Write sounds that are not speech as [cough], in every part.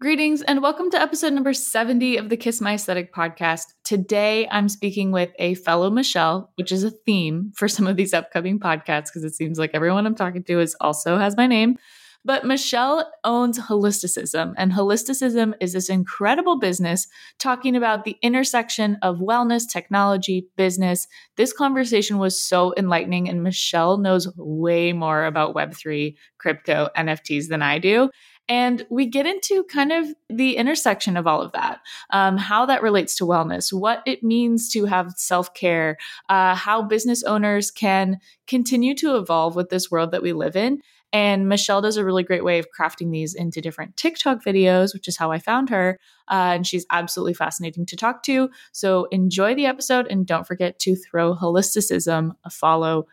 Greetings and welcome to episode number 70 of the Kiss My Aesthetic podcast. Today I'm speaking with a fellow Michelle, which is a theme for some of these upcoming podcasts because it seems like everyone I'm talking to is also has my name. But Michelle owns Holisticism, and Holisticism is this incredible business talking about the intersection of wellness, technology, business. This conversation was so enlightening, and Michelle knows way more about Web3, crypto, NFTs than I do. And we get into kind of the intersection of all of that, um, how that relates to wellness, what it means to have self care, uh, how business owners can continue to evolve with this world that we live in. And Michelle does a really great way of crafting these into different TikTok videos, which is how I found her. Uh, and she's absolutely fascinating to talk to. So enjoy the episode and don't forget to throw Holisticism a follow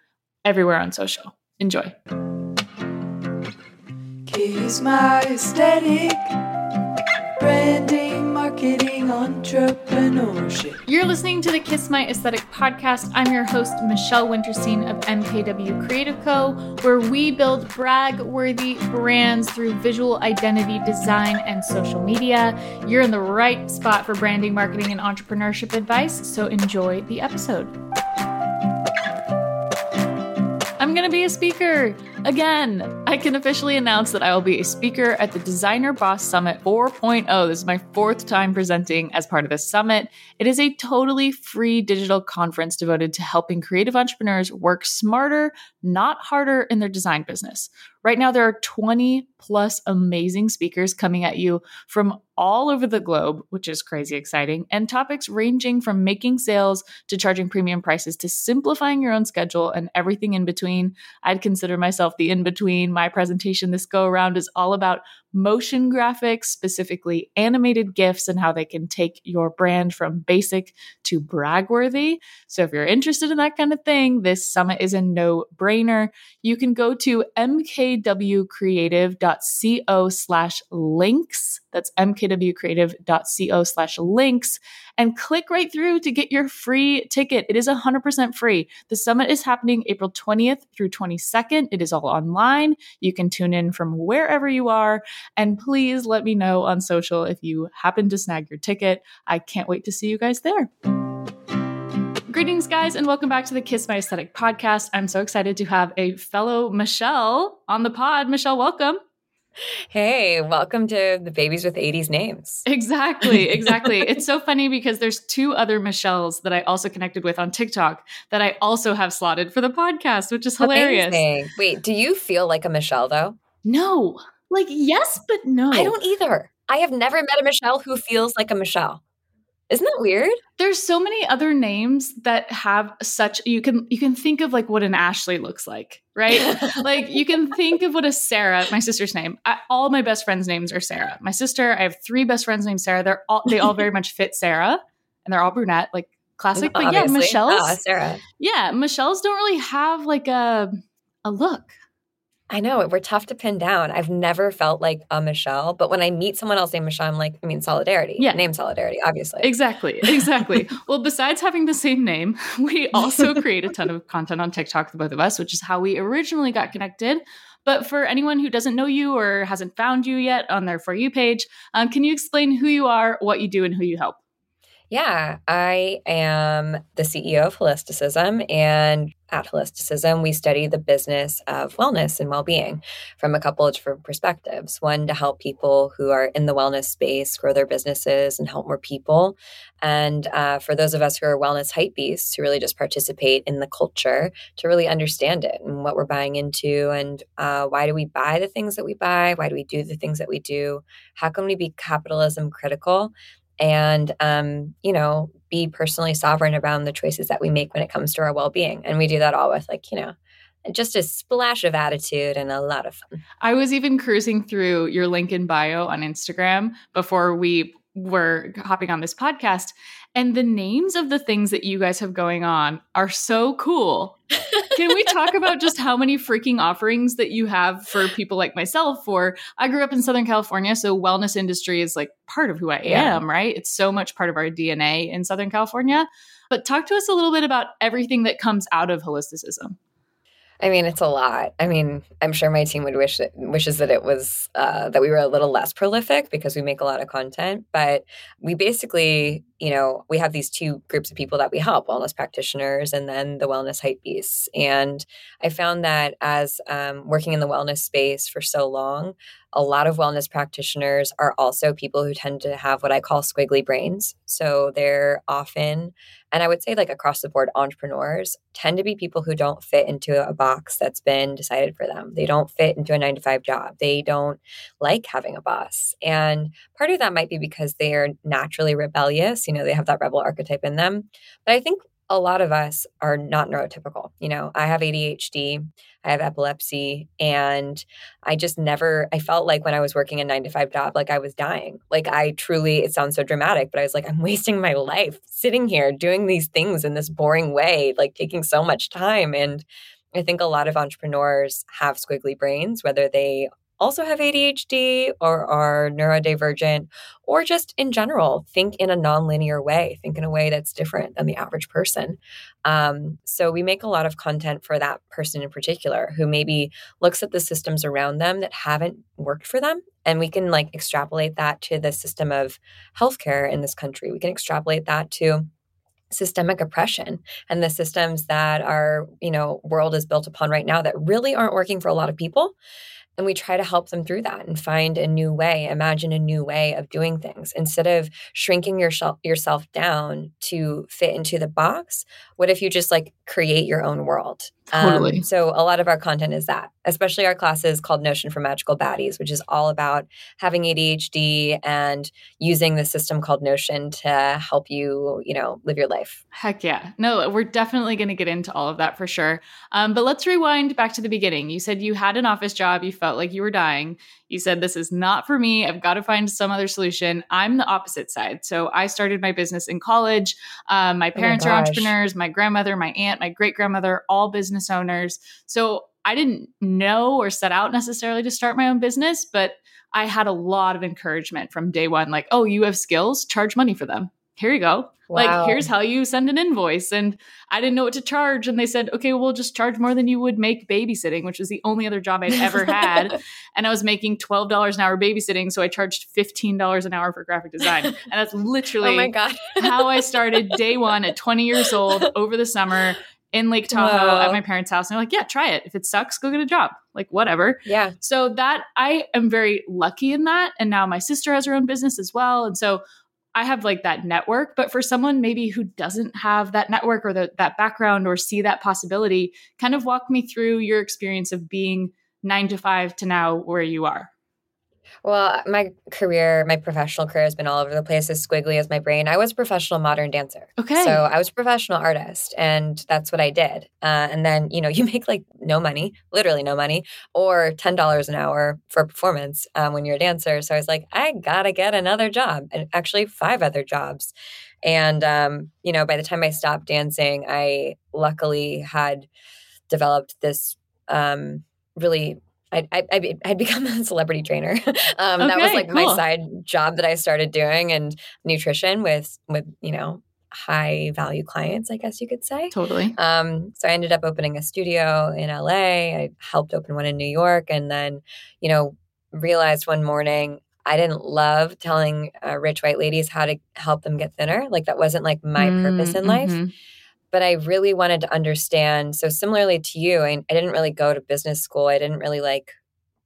everywhere on social. Enjoy. Kiss my aesthetic. Branding, marketing, entrepreneurship. You're listening to the Kiss My Aesthetic podcast. I'm your host, Michelle Winterstein of MKW Creative Co., where we build brag worthy brands through visual identity design and social media. You're in the right spot for branding, marketing, and entrepreneurship advice, so enjoy the episode. I'm going to be a speaker again. I can officially announce that I will be a speaker at the Designer Boss Summit 4.0. This is my fourth time presenting as part of this summit. It is a totally free digital conference devoted to helping creative entrepreneurs work smarter, not harder in their design business. Right now, there are 20 plus amazing speakers coming at you from all over the globe, which is crazy exciting, and topics ranging from making sales to charging premium prices to simplifying your own schedule and everything in between. I'd consider myself the in between. My presentation this go around is all about motion graphics, specifically animated GIFs, and how they can take your brand from basic to bragworthy. So if you're interested in that kind of thing, this summit is a no brainer. You can go to mkwcreative.co slash links. That's mkwcreative.co slash links and click right through to get your free ticket. It is 100% free. The summit is happening April 20th through 22nd. It is all online. You can tune in from wherever you are. And please let me know on social if you happen to snag your ticket. I can't wait to see you guys there. Greetings, guys, and welcome back to the Kiss My Aesthetic podcast. I'm so excited to have a fellow Michelle on the pod. Michelle, welcome. Hey, welcome to the babies with 80s names. Exactly, exactly. [laughs] it's so funny because there's two other Michelles that I also connected with on TikTok that I also have slotted for the podcast, which is hilarious. Amazing. Wait, do you feel like a Michelle though? No. Like yes, but no. I don't either. I have never met a Michelle who feels like a Michelle. Isn't that weird? There's so many other names that have such you can you can think of like what an Ashley looks like, right? [laughs] like you can think of what a Sarah, my sister's name. I, all my best friends' names are Sarah. My sister, I have three best friends named Sarah. They're all they all very much fit Sarah, and they're all brunette, like classic. But yeah, ah, Michelle's oh, Sarah. Yeah, Michelle's don't really have like a a look. I know we're tough to pin down. I've never felt like a Michelle, but when I meet someone else named Michelle, I'm like, I mean, solidarity. Yeah. Name solidarity, obviously. Exactly. [laughs] Exactly. well, besides having the same name, [laughs] we also [laughs] create a ton of content on TikTok, the both of us, which is how we originally got connected. But for anyone who doesn't know you or hasn't found you yet on their For You page, um, can you explain who you are, what you do, and who you help? Yeah, I am the CEO of Holisticism. And at Holisticism, we study the business of wellness and well being from a couple of different perspectives. One, to help people who are in the wellness space grow their businesses and help more people. And uh, for those of us who are wellness hype beasts, who really just participate in the culture to really understand it and what we're buying into and uh, why do we buy the things that we buy? Why do we do the things that we do? How can we be capitalism critical? And um, you know be personally sovereign around the choices that we make when it comes to our well-being. And we do that all with like you know just a splash of attitude and a lot of fun. I was even cruising through your link in bio on instagram before we were hopping on this podcast and the names of the things that you guys have going on are so cool. Can we talk [laughs] about just how many freaking offerings that you have for people like myself? For I grew up in Southern California, so wellness industry is like part of who I yeah. am, right? It's so much part of our DNA in Southern California. But talk to us a little bit about everything that comes out of holisticism. I mean, it's a lot. I mean, I'm sure my team would wish that, wishes that it was uh, that we were a little less prolific because we make a lot of content. But we basically, you know, we have these two groups of people that we help: wellness practitioners and then the wellness hype beasts. And I found that as um, working in the wellness space for so long, a lot of wellness practitioners are also people who tend to have what I call squiggly brains. So they're often, and I would say like across the board, entrepreneurs tend to be people who don't fit into a box that's been decided for them. They don't fit into a nine to five job. They don't like having a boss. And part of that might be because they are naturally rebellious. You know, they have that rebel archetype in them. But I think a lot of us are not neurotypical. You know, I have ADHD, I have epilepsy, and I just never, I felt like when I was working a nine to five job, like I was dying. Like I truly, it sounds so dramatic, but I was like, I'm [laughs] wasting my life sitting here doing these things in this boring way, like taking so much time. And I think a lot of entrepreneurs have squiggly brains, whether they also have ADHD or are neurodivergent, or just in general, think in a nonlinear way, think in a way that's different than the average person. Um, so we make a lot of content for that person in particular who maybe looks at the systems around them that haven't worked for them. And we can like extrapolate that to the system of healthcare in this country. We can extrapolate that to systemic oppression and the systems that our you know world is built upon right now that really aren't working for a lot of people and we try to help them through that and find a new way, imagine a new way of doing things. Instead of shrinking yourself yourself down to fit into the box, what if you just like create your own world? Totally. Um, so a lot of our content is that, especially our classes called Notion for Magical Baddies, which is all about having ADHD and using the system called Notion to help you, you know, live your life. Heck yeah. No, we're definitely going to get into all of that for sure. Um, but let's rewind back to the beginning. You said you had an office job, you felt like you were dying. You said, This is not for me. I've got to find some other solution. I'm the opposite side. So I started my business in college. Um, my parents oh my are entrepreneurs, my grandmother, my aunt, my great grandmother, all business owners. So I didn't know or set out necessarily to start my own business, but I had a lot of encouragement from day one like, oh, you have skills, charge money for them. Here you go. Wow. Like, here's how you send an invoice. And I didn't know what to charge. And they said, okay, we'll just charge more than you would make babysitting, which was the only other job I'd ever had. [laughs] and I was making $12 an hour babysitting. So I charged $15 an hour for graphic design. And that's literally [laughs] oh my God. how I started [laughs] day one at 20 years old over the summer in Lake Tahoe Whoa. at my parents' house. And they're like, yeah, try it. If it sucks, go get a job. Like, whatever. Yeah. So that I am very lucky in that. And now my sister has her own business as well. And so I have like that network, but for someone maybe who doesn't have that network or the, that background or see that possibility, kind of walk me through your experience of being nine to five to now where you are. Well, my career, my professional career has been all over the place, as squiggly as my brain. I was a professional modern dancer. Okay. So I was a professional artist, and that's what I did. Uh, and then, you know, [laughs] you make like no money, literally no money, or $10 an hour for a performance um, when you're a dancer. So I was like, I gotta get another job, and actually five other jobs. And, um, you know, by the time I stopped dancing, I luckily had developed this um, really I, I, I had become [laughs] a celebrity trainer. um, okay, that was like cool. my side job that I started doing, and nutrition with with you know high value clients, I guess you could say. Totally. Um, so I ended up opening a studio in LA. I helped open one in New York, and then you know realized one morning I didn't love telling uh, rich white ladies how to help them get thinner. Like that wasn't like my mm, purpose in life. But I really wanted to understand. So similarly to you, I, I didn't really go to business school. I didn't really like,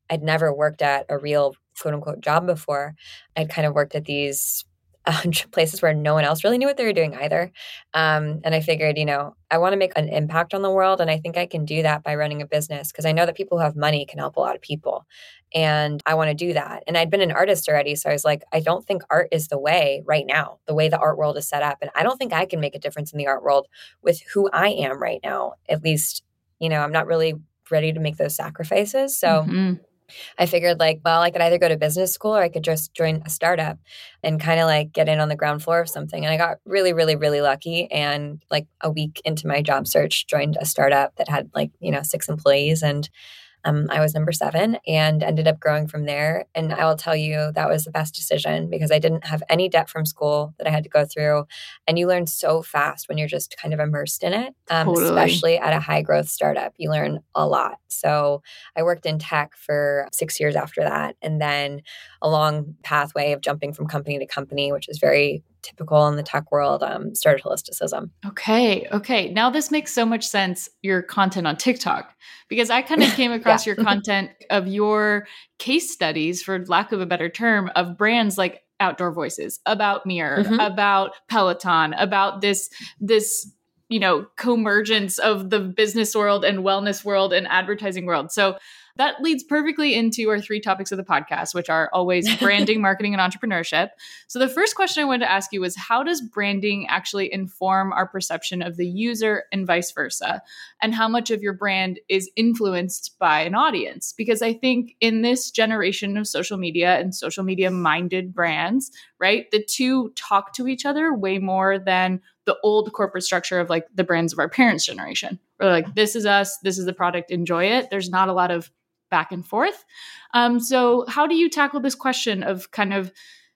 I'd never worked at a real quote unquote job before. I'd kind of worked at these [laughs] places where no one else really knew what they were doing either. Um, and I figured, you know, I want to make an impact on the world. And I think I can do that by running a business because I know that people who have money can help a lot of people. And I want to do that. And I'd been an artist already. So I was like, I don't think art is the way right now, the way the art world is set up. And I don't think I can make a difference in the art world with who I am right now. At least, you know, I'm not really ready to make those sacrifices. So, mm-hmm. I figured like, well, I could either go to business school or I could just join a startup and kind of like get in on the ground floor of something. And I got really, really, really lucky. And like a week into my job search, joined a startup that had like, you know, six employees and Um, I was number seven and ended up growing from there. And I will tell you that was the best decision because I didn't have any debt from school that I had to go through. And you learn so fast when you're just kind of immersed in it, um, Totally. especially at a high growth startup. You learn a lot. So I worked in tech for six years after that. And then a long pathway of jumping from company to company, which is very typical in the tech world, um, started holisticism. Okay. Okay. Now this makes so much sense, your content on TikTok, because I kind of [laughs] came across your content of your case studies, for lack of a better term, of brands like Outdoor Voices, about Mirror, Mhm. about Peloton, about this, this, you know, convergence of the business world and wellness world and advertising world. So that leads perfectly into our three topics of the podcast, which are always [laughs] branding, marketing, and entrepreneurship. So, the first question I wanted to ask you was how does branding actually inform our perception of the user and vice versa? And how much of your brand is influenced by an audience? Because I think in this generation of social media and social media minded brands, right, the two talk to each other way more than the old corporate structure of like the brands of our parents' generation. Where like, this is us, this is the product, enjoy it. There's not a lot of back and forth. Um, so, how do you tackle this question of kind of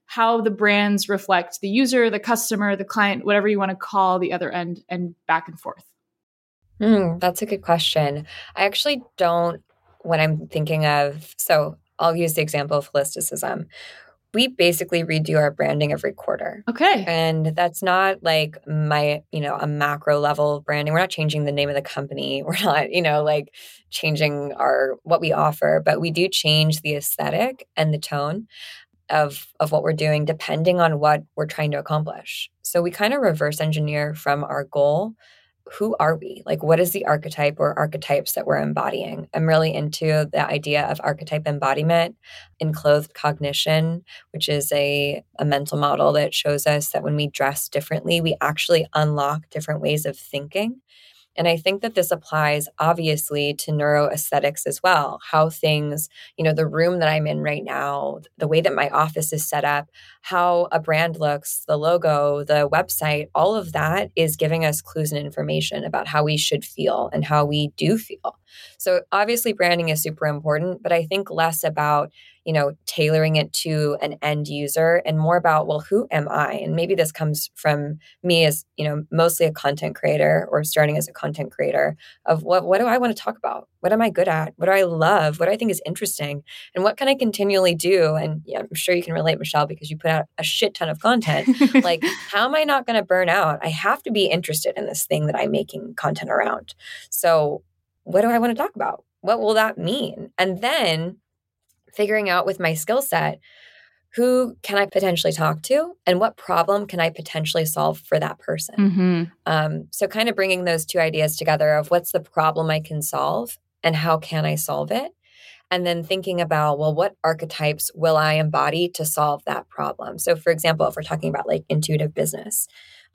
how the brands reflect the user, the customer, the client, whatever you want to call the other end, and back and forth? Hmm, that's a good question. I actually don't, when I'm thinking of, so I'll use the example of holisticism. We basically redo our branding every quarter. Okay. And that's not like my, you know, a macro level branding. We're not changing the name of the company. [laughs] We're not, you know, like changing our what we offer, but we do change the aesthetic and the tone of of what we're doing depending on what we're trying to accomplish. So we kind of reverse engineer from our goal who are we? Like, what is the archetype or archetypes that we're embodying? I'm really into the idea of archetype embodiment in clothed cognition, which is a, a mental model that shows us that when we dress differently, we actually unlock different ways of thinking. And I think that this applies obviously to neuroaesthetics as well. How things, you know, the room that I'm in right now, the way that my office is set up, how a brand looks, the logo, the website, all of that is giving us clues and information about how we should feel and how we do feel. So obviously branding is super important, but I think less about, you know, tailoring it to an end user and more about, well, who am I? And maybe this comes from me as, you know, mostly a content creator or starting as a content creator of what what do I want to talk about? What am I good at? What do I love? What do I think is interesting? And what can I continually do? And yeah, I'm sure you can relate, Michelle, because you put out a shit ton of content. like, [laughs] how am I not going to burn out? I have to be interested in this thing that I'm making content around. So, what do I want to talk about? What will that mean? And then figuring out with my skill set, who can I potentially talk to and what problem can I potentially solve for that person? hmm Um, so, kind of bringing those two ideas together of what's the problem I can solve and how can I solve it? And then thinking about, well, what archetypes will I embody to solve that problem? So, for example, if we're talking about like intuitive business,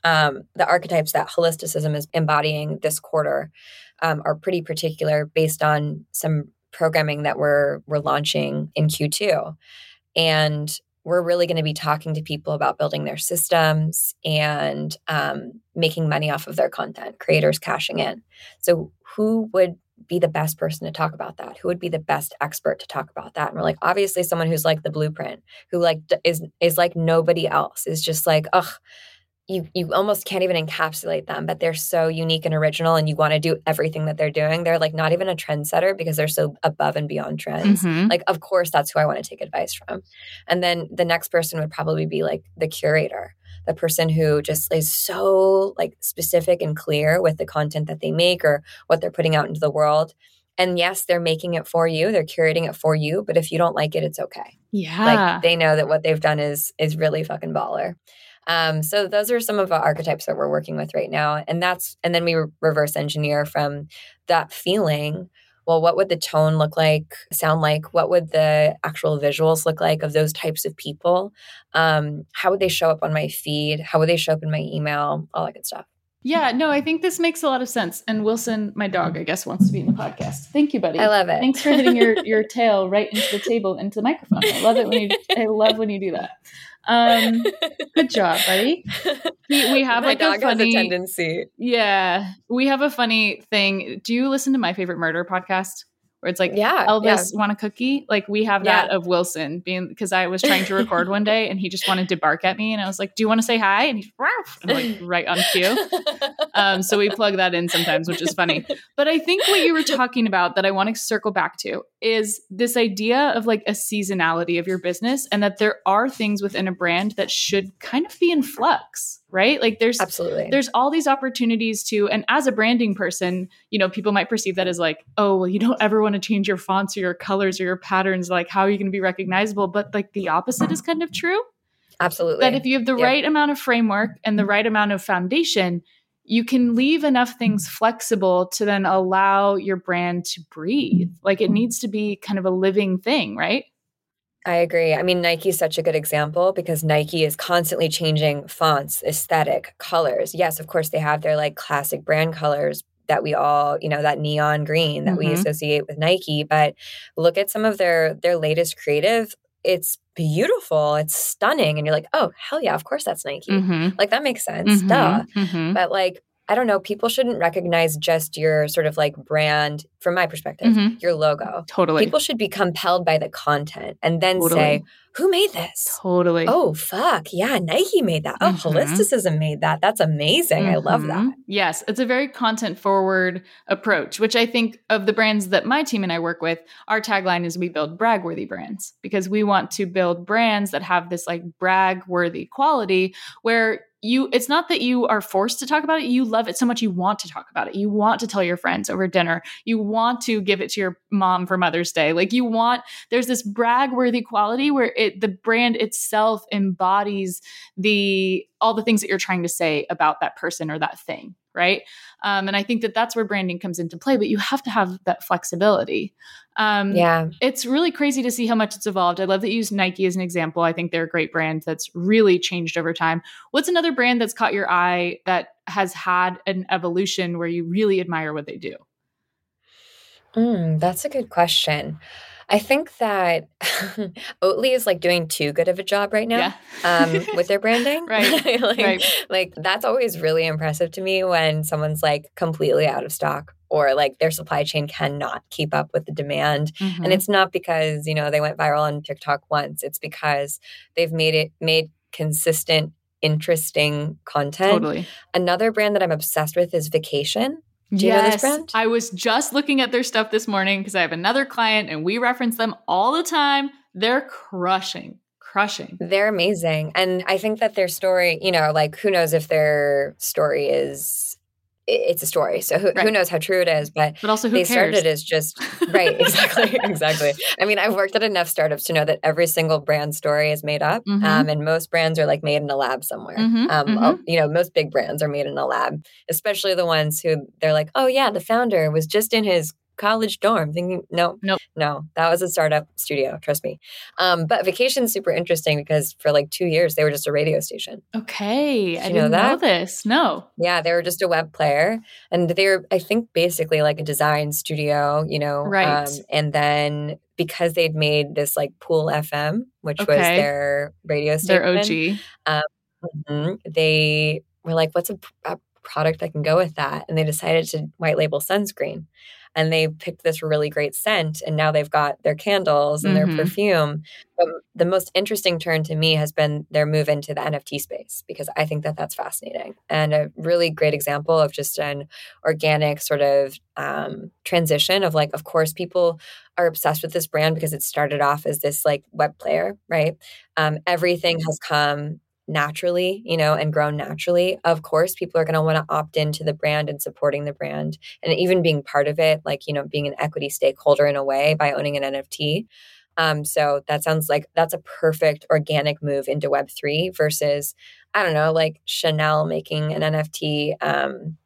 um, the archetypes that holisticism is embodying this quarter um, are pretty particular based on some programming that we're we're launching in Q2, and we're really going to be talking to people about building their systems and um, making money off of their content, creators cashing in. So, who would be the best person to talk about that? Who would be the best expert to talk about that? And we're like, obviously, someone who's like the blueprint, who like is is like nobody else. Is just like, ugh, you you almost can't even encapsulate them, but they're so unique and original, and you want to do everything that they're doing. They're like not even a trendsetter because they're so above and beyond trends. Mhm. Like, of course, that's who I want to take advice from. And then the next person would probably be like the curator, the person who just is so like specific and clear with the content that they make or what they're putting out into the world. And yes, they're making it for you, they're curating it for you, but if you don't like it, it's okay. Yeah. Like they know that what they've done is is really fucking baller. Um, so those are some of the archetypes that we're working with right now, and that's and then we re- reverse engineer from that feeling. Well, what would the tone look like, sound like? What would the actual visuals look like of those types of people? Um, how would they show up on my feed? How would they show up in my email? All that good stuff. yeah, no, I think this makes a lot of sense. And Wilson, my dog, I guess, wants to be in the podcast. Thank you, buddy. I love it. Thanks for hitting your, your [laughs] tail right into the table, into the microphone. I love it when you I love when you do that. Um, [laughs] good job, buddy. We, we have my like a dog funny has a tendency. Yeah, we have a funny thing. Do you listen to my favorite murder podcast? Where it's like Yeah, Elvis want a cookie? Like we have that of Wilson being because I was trying to [laughs] record one day and he just wanted to bark at me and I was like, "Do you want to say hi?" And he's and like [laughs] right on cue. Um, so we plug that in sometimes, which is funny. But I think what you were talking about that I want to circle back to is this idea of like a seasonality of your business and that there are things within a brand that should kind of be in flux, right? Like there's Absolutely. there's all these opportunities to and as a branding person you know people might perceive that as like oh well you don't ever want to change your fonts or your colors or your patterns like how are you going to be recognizable but like the opposite is kind of true Absolutely. that if you have the Yeah. right amount of framework and the right amount of foundation you can leave enough things flexible to then allow your brand to breathe like it mm-hmm. needs to be kind of a living thing right I agree. I mean, Nike is such a good example because Nike is constantly changing fonts, aesthetic, colors. Yes, of course, they have their like classic brand colors that we all, you know, that neon green that we Mhm. associate with Nike. But look at some of their their latest creative. It's beautiful. It's stunning, and you're like, oh hell yeah, of course that's Nike. mm-hmm. Like that makes sense. Duh. Mhm. But like, I don't know. People shouldn't recognize just your sort of like brand, from my perspective, Mhm. your logo. totally People should be compelled by the content and then Totally. say, who made this? totally Oh, fuck. Yeah, Nike made that. Oh, Mhm. Holisticism made that. That's amazing. I love that. Mhm. Yes, it's a very content forward approach, which I think of the brands that my team and I work with, our tagline is we build brag worthy brands because we want to build brands that have this like brag worthy quality where you it's not that you are forced to talk about it you love it so much you want to talk about it. You want to tell your friends over dinner. You want to give it to your mom for mother's day. Like you want there's this brag worthy quality where it the brand itself embodies the all the things that you're trying to say about that person or that thing right? Um, and i think that that's where branding comes into play but you have to have that flexibility. Um, Yeah. it's really crazy to see how much it's evolved. I love that you use nike as an example. I think they're a great brand that's really changed over time. What's another brand that's caught your eye that has had an evolution where you really admire what they do? Mm, that's a good question. I think that [laughs] Oatly is like doing too good of a job right now. um, [laughs] with their branding. Right, [laughs] like, right. like that's always really impressive to me when someone's like completely out of stock or like their supply chain cannot keep up with the demand. Mhm. And it's not because, you know, they went viral on TikTok once. It's because they've made it made consistent, interesting content. totally Another brand that I'm obsessed with is Vacation. Do you know this brand? I was just looking at their stuff this morning because I have another client and we reference them all the time. They're crushing, crushing. They're amazing. And I think that their story, you know, like who knows if their story is it's a story. So who, who knows how true it is, but But also, who they cares? started as just right, [laughs] exactly, exactly. I mean, I've worked at enough startups to know that every single brand story is made up, Mhm. um, and most brands are like made in a lab somewhere. Mhm, Um, mhm. uh, you know, most big brands are made in a lab, especially the ones who they're like, oh yeah, the founder was just in his college dorm thinking no Nope. no that was a startup studio trust me um but vacation's super interesting because for like two years they were just a radio station Okay, I you know didn't know this. No. yeah, they were just a web player, and they were, I think, basically like a design studio, you know. um, Right. and then because they'd made this like Pool FM, which was their radio station, OG. mhm, they were like, "What's a product that can go with that?" And they decided to white label sunscreen, and they picked this really great scent, and now they've got their candles and Mhm. their perfume. But the most interesting turn to me has been their move into the NFT space because I think that that's fascinating and a really great example of just an organic sort of um, transition of like, of course, people are obsessed with this brand because it started off as this like web player, right? Um, everything has come naturally, you know, and grown naturally. Of course, people are going to want to opt into the brand and supporting the brand and even being part of it, like, you know, being an equity stakeholder in a way by owning an NFT. Um, so that sounds like that's a perfect organic move into Web3 versus, I don't know, like Chanel making an NFT. Um,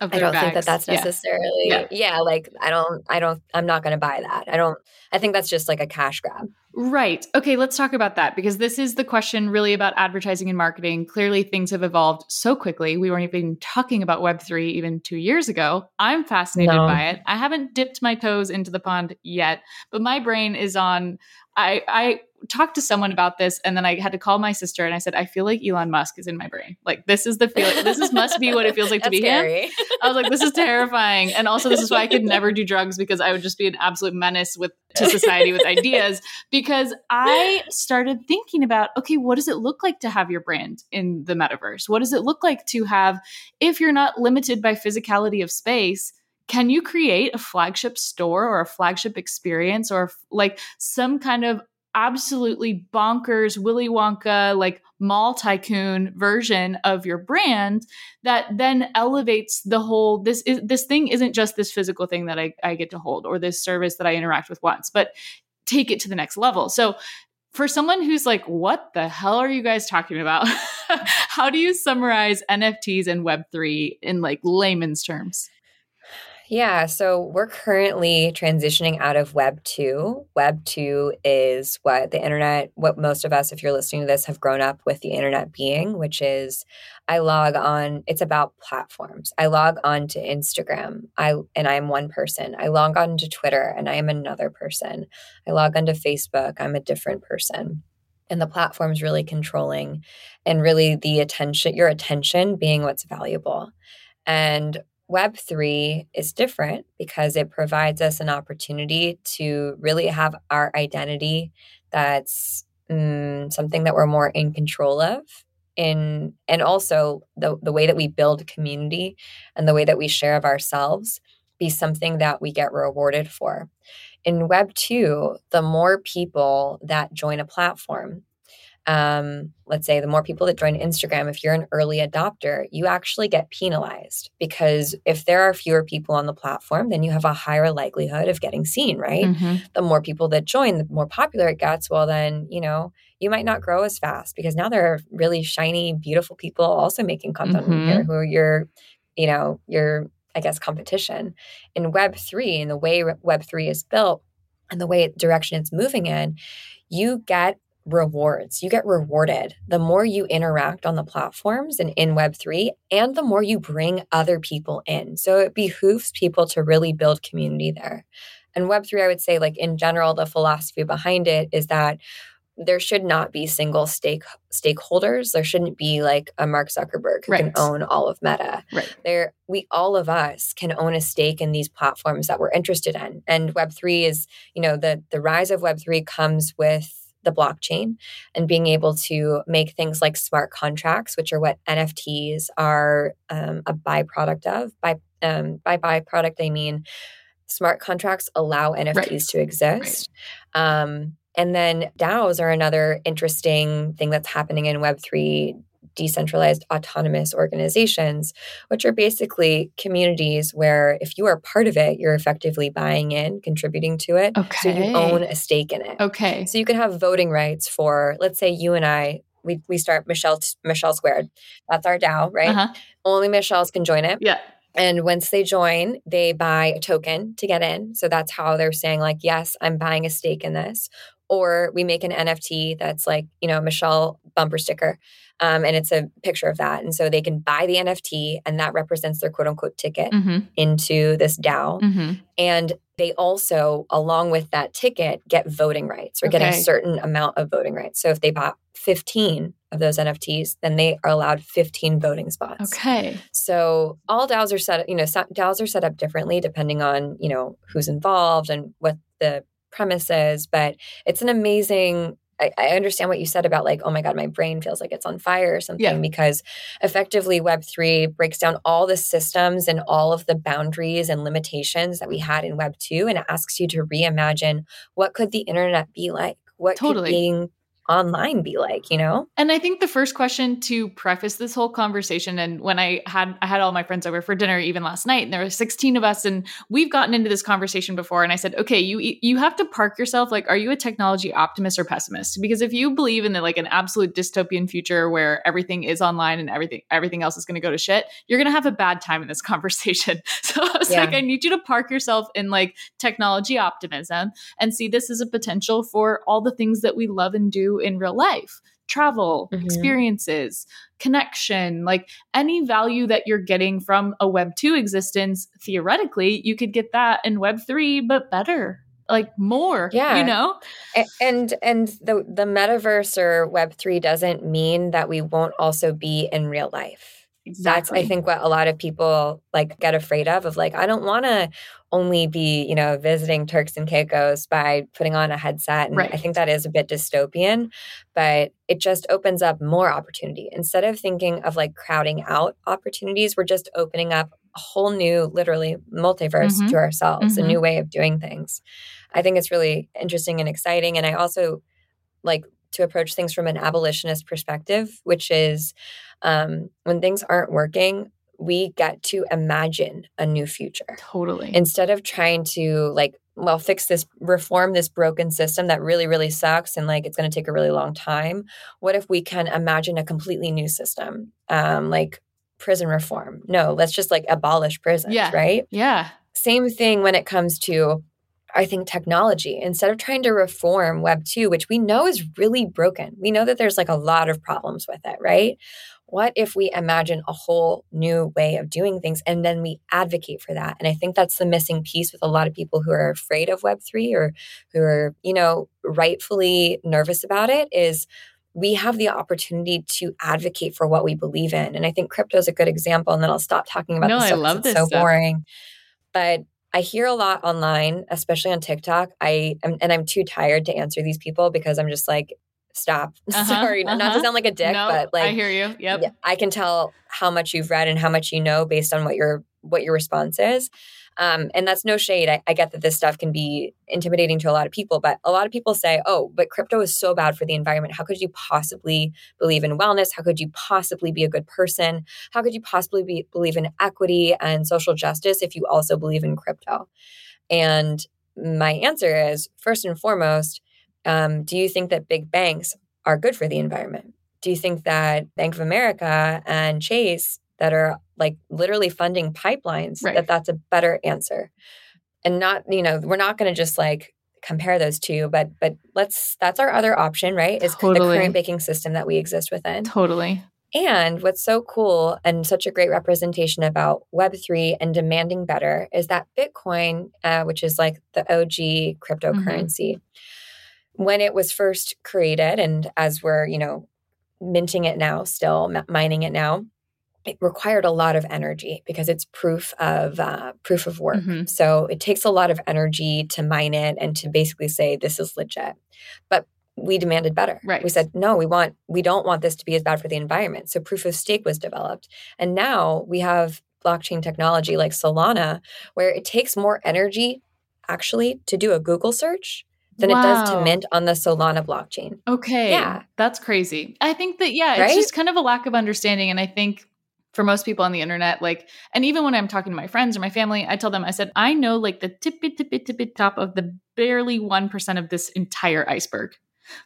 I don't think that bags. that's Yeah. necessarily, Yeah. yeah. like I don't, I don't, I'm not going to buy that. I don't, I think that's just like a cash grab. Right. Okay, let's talk about that because this is the question really about advertising and marketing. Clearly, things have evolved so quickly. We weren't even talking about Web3 even two years ago. I'm fascinated No. by it. I haven't dipped my toes into the pond yet, but my brain is on. I, I talked to someone about this and then I had to call my sister and I said, I feel like Elon Musk is in my brain. Like, this is the feeling, this is, must be what it feels like to be him. I was like, this is terrifying. And also, this is why I could never do drugs because I would just be an absolute menace with to society with ideas. Because I started thinking about, okay, what does it look like to have your brand in the metaverse? What does it look like to have, if you're not limited by physicality of space, can you create a flagship store or a flagship experience or like some kind of absolutely bonkers Willy Wonka like mall tycoon version of your brand that then elevates the whole this is this thing isn't just this physical thing that I, I get to hold or this service that I interact with once, but take it to the next level. So for someone who's like, what the hell are you guys talking about? [laughs] How do you summarize NFTs and Web3 in like layman's terms? Yeah, so we're currently transitioning out of Web 2. Web 2 is what the internet, what most of us, if you're listening to this, have grown up with the internet being, which is I log on, it's about platforms. I log on to Instagram, I and I'm one person. I log on to Twitter and I am another person. I log on to Facebook, I'm a different person. And the platform's really controlling and really the attention, your attention being what's valuable. And Web3 is different because it provides us an opportunity to really have our identity that's mm, something that we're more in control of. In, and also the, the way that we build community and the way that we share of ourselves be something that we get rewarded for. In Web 2, the more people that join a platform, um, let's say the more people that join Instagram, if you're an early adopter, you actually get penalized because if there are fewer people on the platform, then you have a higher likelihood of getting seen, right? Mhm. The more people that join, the more popular it gets. Well, then, you know, you might not grow as fast because now there are really shiny, beautiful people also making content Mhm. here who are your, you know, your, I guess, competition. In Web3 and the way Web3 is built and the way direction it's moving in, you get rewards. You get rewarded the more you interact on the platforms and in Web3, and the more you bring other people in. So it behooves people to really build community there. And Web3, I would say, like in general, the philosophy behind it is that there should not be single stake stakeholders. There shouldn't be like a Mark Zuckerberg who Right. can own all of Meta. Right. There, we all of us can own a stake in these platforms that we're interested in. And Web3 is, you know, the the rise of Web3 comes with the blockchain and being able to make things like smart contracts, which are what NFTs are um, a byproduct of. By um, by byproduct, I mean smart contracts allow NFTs Right. to exist. Um, and then DAOs are another interesting thing that's happening in Web3 decentralized autonomous organizations, which are basically communities where if you are part of it, you're effectively buying in, contributing to it. Okay. So you own a stake in it. Okay. So you could have voting rights for, let's say you and I, we, we start Michelle Michelle Squared. That's our DAO, right? Uh-huh. Only Michelle's can join it. Yeah. And once they join, they buy a token to get in. So that's how they're saying, like, yes, I'm buying a stake in this. Or we make an NFT that's like, you know, Michelle bumper sticker. Um, and it's a picture of that. And so they can buy the NFT and that represents their quote unquote ticket Mm-hmm. into this DAO. Mm-hmm. And they also, along with that ticket, get voting rights or get a certain amount of voting rights. So if they bought 15 of those NFTs, then they are allowed 15 voting spots. Okay. So all DAOs are set, you know, DAOs are set up differently depending on, you know, who's involved and what the premise is. But it's an amazing. I, I understand what you said about like, oh my God, my brain feels like it's on fire or something Yeah. because effectively Web3 breaks down all the systems and all of the boundaries and limitations that we had in Web2 and it asks you to reimagine what could the internet be like? What Totally. could being online be like, you know? And I think the first question to preface this whole conversation, and when I had I had all my friends over for dinner even last night, and there were 16 of us, and we've gotten into this conversation before. And I said, okay, you you have to park yourself. Like, are you a technology optimist or pessimist? Because if you believe in the, like an absolute dystopian future where everything is online and everything everything else is going to go to shit, you're going to have a bad time in this [laughs] conversation. [laughs] So I was yeah. like, I need you to park yourself in like technology optimism and see this as a potential for all the things that we love and do in real life. Travel, mm-hmm. experiences, connection, like any value that you're getting from a Web 2 existence, theoretically, you could get that in Web 3, but better like more yeah. you know and and the the metaverse or web 3 doesn't mean that we won't also be in real life Exactly. That's I think what a lot of people like get afraid of of like I don't want to only be, you know, visiting Turks and Caicos by putting on a headset and right. I think that is a bit dystopian, but it just opens up more opportunity. Instead of thinking of like crowding out opportunities, we're just opening up a whole new literally multiverse mm-hmm. to ourselves, mm-hmm. a new way of doing things. I think it's really interesting and exciting and I also like to approach things from an abolitionist perspective, which is um, when things aren't working, we get to imagine a new future. Totally. Instead of trying to like, well, fix this, reform this broken system that really, really sucks and like it's going to take a really long time. What if we can imagine a completely new system, um, like prison reform? No, let's just like abolish prisons, yeah. right? Yeah. Same thing when it comes to I think technology, instead of trying to reform Web 2, which we know is really broken, we know that there's like a lot of problems with it, right? What if we imagine a whole new way of doing things and then we advocate for that? And I think that's the missing piece with a lot of people who are afraid of Web3 or who are, you know, rightfully nervous about it is we have the opportunity to advocate for what we believe in. And I think crypto is a good example. And then I'll stop talking about no, this. I love this. so stuff. boring. But I hear a lot online, especially on TikTok. I am, and I'm too tired to answer these people because I'm just like, stop. [laughs] Uh-huh, Sorry, uh-huh. not to sound like a dick, no, but like I hear you. Yep. I can tell how much you've read and how much you know based on what your what your response is. Um, and that's no shade. I, I, get that this stuff can be intimidating to a lot of people, but a lot of people say, oh, but crypto is so bad for the environment. How could you possibly believe in wellness? How could you possibly be a good person? How could you possibly be, believe in equity and social justice if you also believe in crypto? And my answer is first and foremost, um, do you think that big banks are good for the environment? Do you think that Bank of America and Chase that are like literally funding pipelines right. that that's a better answer and not you know we're not going to just like compare those two but but let's that's our other option right is totally. the current banking system that we exist within totally and what's so cool and such a great representation about web3 and demanding better is that bitcoin uh, which is like the og cryptocurrency mm-hmm. when it was first created and as we're you know minting it now still mining it now it required a lot of energy because it's proof of uh, proof of work. Mm-hmm. So it takes a lot of energy to mine it and to basically say this is legit. But we demanded better. Right. We said no, we want we don't want this to be as bad for the environment. So proof of stake was developed, and now we have blockchain technology like Solana, where it takes more energy actually to do a Google search than wow. it does to mint on the Solana blockchain. Okay. Yeah. That's crazy. I think that, yeah, it's right? just kind of a lack of understanding. And I think for most people on the internet like and even when i'm talking to my friends or my family i tell them i said i know like the tippy tippy tippy top of the barely 1% of this entire iceberg.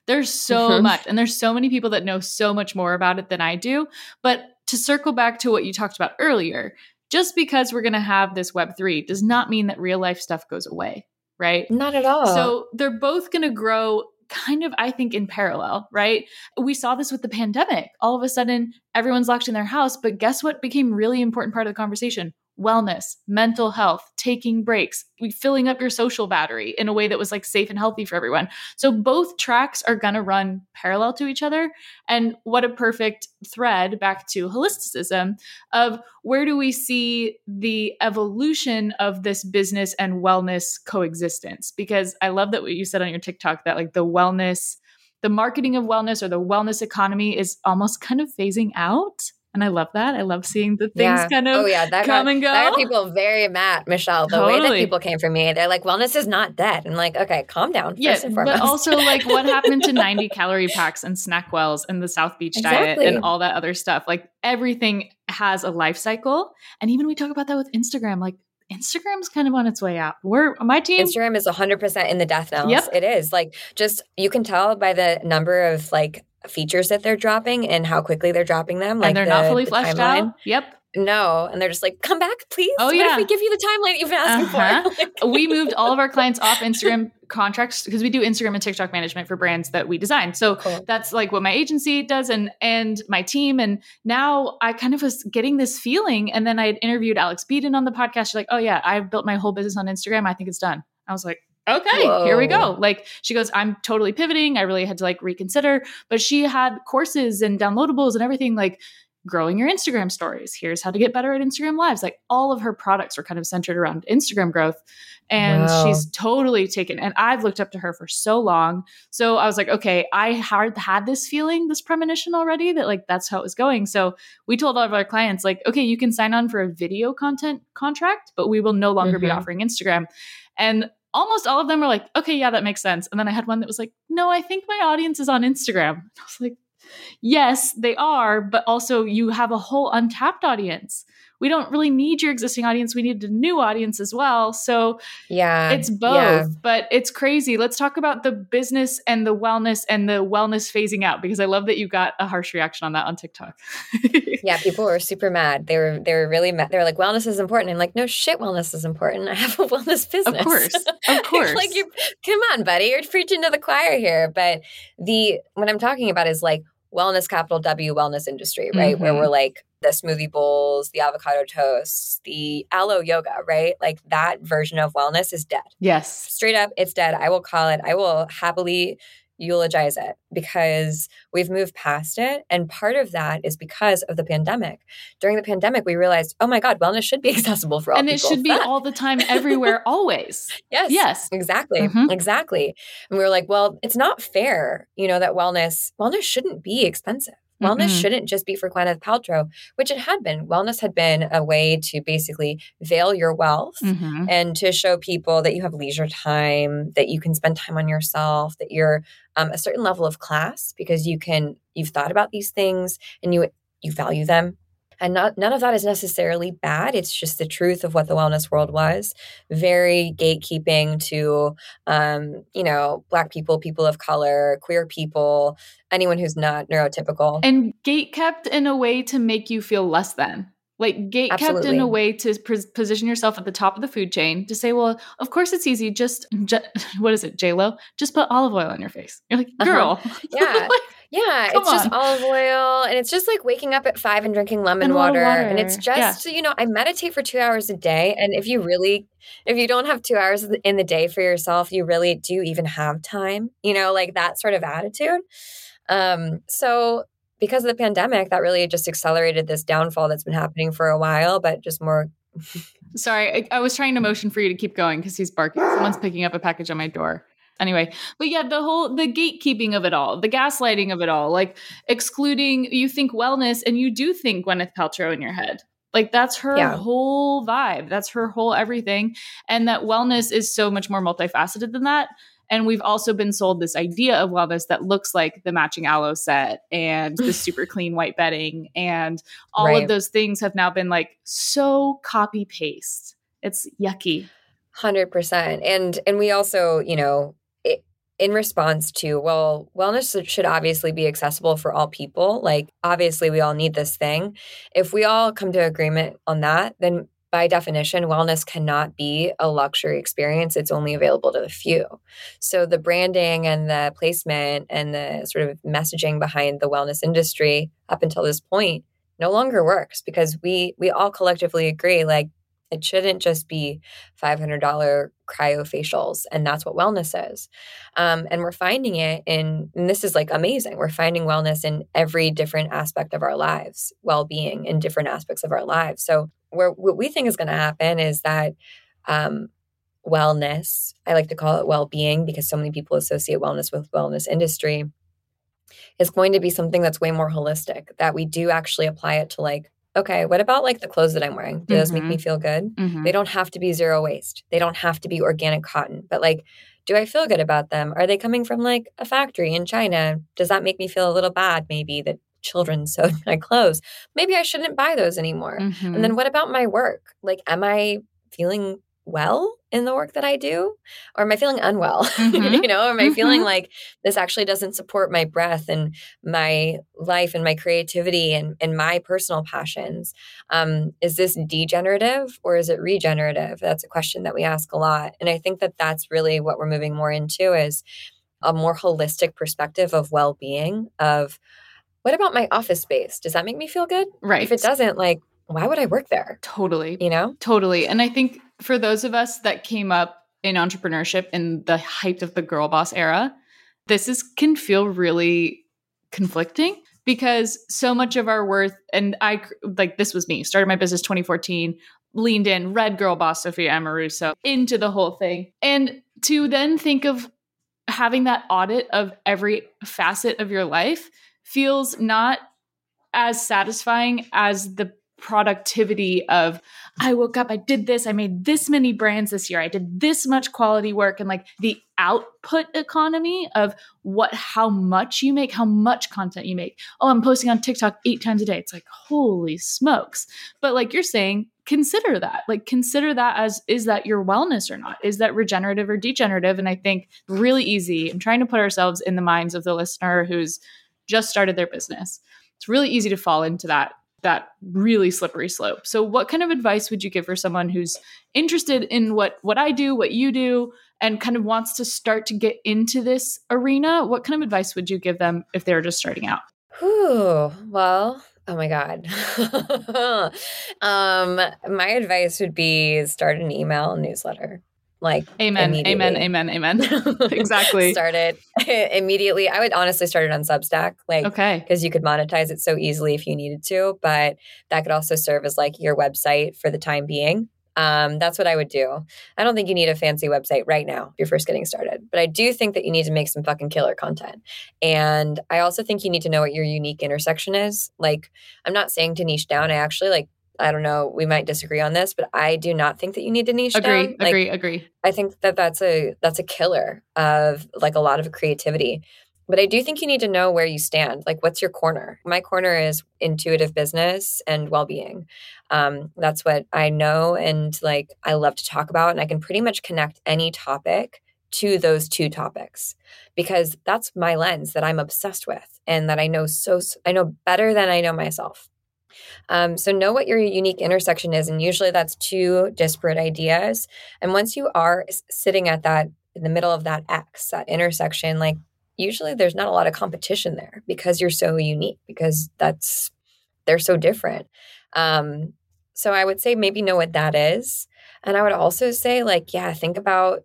There's so mm-hmm. much and there's so many people that know so much more about it than i do. But to circle back to what you talked about earlier just because we're going to have this web3 does not mean that real life stuff goes away right? Not at all. So they're both going to grow kind of, I think, in parallel, right? We saw this with the pandemic. All of a sudden, everyone's locked in their house, but guess what became really important part of the conversation? Wellness, mental health, taking breaks, filling up your social battery in a way that was like safe and healthy for everyone. So both tracks are going to run parallel to each other. And what a perfect thread back to holisticism of where do we see the evolution of this business and wellness coexistence? Because I love that what you said on your TikTok that like the wellness the marketing of wellness or the wellness economy is almost kind of phasing out And I love that. I love seeing the things Yeah. kind of oh yeah, that come got, and go. That got people very mad, Michelle. The way that people came for me, they're like, "Wellness is not dead." And like, okay, calm down. yeah, and foremost. but also like what happened to [laughs] 90 calorie packs and SnackWells and the South Beach diet and all that other stuff. Like everything has a life cycle. And even we talk about that with Instagram. Like Instagram's kind of on its way out. We're my team. Instagram is 100% in the death knell. Yep. It is. Like, just you can tell by the number of like features that they're dropping and how quickly they're dropping them. Like, and they're the, not fully the fleshed timeline. out. Yep. No. And they're just like, come back, please. Oh, What yeah. if we give you the timeline you've been asking Uh-huh. for? [laughs] Like- we moved all of our [laughs] clients off Instagram contracts because we do Instagram and TikTok management for brands that we design. So Cool. that's like what my agency does and and my team. And now I kind of was getting this feeling. And then I had interviewed Alex Beadon on the podcast. She's like, Oh yeah, I've built my whole business on Instagram. I think it's done. I was like, Okay, here we go. Like she goes, I'm totally pivoting. I really had to like reconsider. But she had courses and downloadables and everything like growing your Instagram stories. Here's how to get better at Instagram lives. Like all of her products are kind of centered around Instagram growth. And Wow. she's totally taken. And I've looked up to her for so long. So I was like, okay, I had had this feeling, this premonition already that like that's how it was going. So we told all of our clients, like, okay, you can sign on for a video content contract, but we will no longer be Mhm. offering Instagram. And almost all of them were like, okay, yeah, that makes sense. And then I had one that was like, no, I think my audience is on Instagram. [laughs] I was like, yes, they are, but also you have a whole untapped audience. We don't really need your existing audience. We need a new audience as well. So yeah. it's both, Yeah. but it's crazy. Let's talk about the business and the wellness and the wellness phasing out because I love that you got a harsh reaction on that on TikTok. [laughs] Yeah, people were super mad. They were they were really mad. They were like, "Wellness is important." I'm like, "No shit, wellness is important. [laughs] I have a wellness business." [laughs] Of course. Of course. like you, come on, buddy, you're preaching to the choir here. But the what I'm talking about is like wellness, capital W, wellness industry, right? Where Mhm. we're like the smoothie bowls, the avocado toasts, the Alo Yoga, right? Like that version of wellness is dead yes. straight up it's dead i will call it i will happily eulogize it because we've moved past it and part of that is because of the pandemic during the pandemic we realized oh my god wellness should be [laughs] accessible for all And it should be [laughs] all the time, everywhere, always. yes Yes. exactly Mhm. exactly and we were like well it's not fair you know that wellness wellness shouldn't be expensive Wellness Mm-mm. shouldn't just be for Gwyneth Paltrow, which it had been. Wellness had been a way to basically veil your wealth Mhm. and to show people that you have leisure time, that you can spend time on yourself, that you're um, a certain level of class because you can you've thought about these things and you you value them. And not, none of that is necessarily bad. It's just the truth of what the wellness world was. Very gatekeeping to, um, you know, Black people, people of color, queer people, anyone who's not neurotypical. And gate kept in a way to make you feel less than. Like gate kept in a way to pos- position yourself at the top of the food chain to say, well, of course it's easy. Just, ju- [laughs] what is it, J Lo? Just put olive oil on your face. You're like, Uh-huh. girl, [laughs] Yeah. Yeah, Come it's just olive oil and it's just like waking up at five and drinking lemon And of water. And it's water. Yeah. just, you know, I meditate for two hours a day. And if you really, if you don't have two hours in the day for yourself, you really do even have time, you know, like that sort of attitude. Um, so because of the pandemic, that really just accelerated this downfall that's been happening for a while, but just more. Sorry, I, I was trying to motion for you to keep going because he's barking. Someone's picking up a package on my door. Anyway, but yeah, the whole the gatekeeping of it all, the gaslighting of it all, like excluding you think wellness and you do think Gwyneth Paltrow in your head. Like that's her Yeah. whole vibe. That's her whole everything. And that wellness is so much more multifaceted than that. And we've also been sold this idea of wellness that looks like the matching Alo set and the [laughs] super clean white bedding and all Right. of those things have now been like so copy paste. It's yucky. Hundred percent, and and we also, you know, in response to well, wellness should obviously be accessible for all people. Like, obviously, we all need this thing. If we all come to agreement on that, then by definition, wellness cannot be a luxury experience. It's only available to the few. So the branding and the placement and the sort of messaging behind the wellness industry up until this point no longer works because we we all collectively agree like it shouldn't just be $500 cryofacials and that's what wellness is. Um, and we're finding it in and this is like amazing. We're finding wellness in every different aspect of our lives well-being in different aspects of our lives. So where, what we think is going to happen is that um, wellness i like to call it well-being because so many people associate wellness with wellness industry is going to be something that's way more holistic, that we do actually apply it to like, okay, what about like the clothes that I'm wearing? Do those make me feel good? Mhm. They don't have to be zero waste. They don't have to be organic cotton. But like, do I feel good about them? Are they coming from like a factory in China? Does that make me feel a little bad maybe that children [laughs] sewed my clothes? Maybe I shouldn't buy those anymore. Mhm. And then what about my work? Like, am I feeling well in the work that I do? Or am I feeling unwell? [laughs] Mhm. you know, am I feeling Mhm. like this actually doesn't support my breath and my life and my creativity and, and my personal passions? Um, is this degenerative or is it regenerative? That's a question that we ask a lot. And I think that that's really what we're moving more into is a more holistic perspective of well-being of what about my office space? Does that make me feel good? right. If it doesn't, like, why would I work there? Totally. You know? Totally. And I think for those of us that came up in entrepreneurship in the height of the girl boss era, this is can feel really conflicting because so much of our worth and I like this was me, started my business 2014, leaned in, read girl boss Sophia Amoruso into the whole thing. And to then think of having that audit of every facet of your life feels not as satisfying as the productivity of I woke up, I did this, I made this many brands this year, I did this much quality work, and like the output economy of what, how much you make, how much content you make. Oh, I'm posting on TikTok eight times a day. It's like, holy smokes. But like you're saying, consider that. Like, consider that as is that your wellness or not? Is that regenerative or degenerative? And I think really easy. I'm trying to put ourselves in the minds of the listener who's just started their business. It's really easy to fall into that that really slippery slope. So what kind of advice would you give for someone who's interested in what what I do, what you do and kind of wants to start to get into this arena? What kind of advice would you give them if they're just starting out? Whew. Well, oh my God. [laughs] um, my advice would be start an email newsletter. Like Amen. Amen. Amen. Amen. [laughs] exactly. start it [laughs] immediately. I would honestly start it on Substack. Like Okay. because you could monetize it so easily if you needed to, but that could also serve as like your website for the time being. Um, that's what I would do. I don't think you need a fancy website right now if you're first getting started, but I do think that you need to make some fucking killer content. And I also think you need to know what your unique intersection is. Like, I'm not saying to niche down. I actually like, I don't know, we might disagree on this, but I do not think that you need to niche Agree. down. Like, Agree. Agree. I think that that's a that's a killer of like a lot of creativity. But I do think you need to know where you stand. Like, what's your corner? My corner is intuitive business and well being. Um, that's what I know and like I love to talk about. And I can pretty much connect any topic to those two topics because that's my lens that I'm obsessed with and that I know so, I know better than I know myself. Um, so know what your unique intersection is. And usually that's two disparate ideas. And once you are sitting at that, in the middle of that X, that intersection, like usually there's not a lot of competition there because you're so unique, because that's, they're so different. Um, so I would say maybe know what that is. And I would also say, like, yeah, think about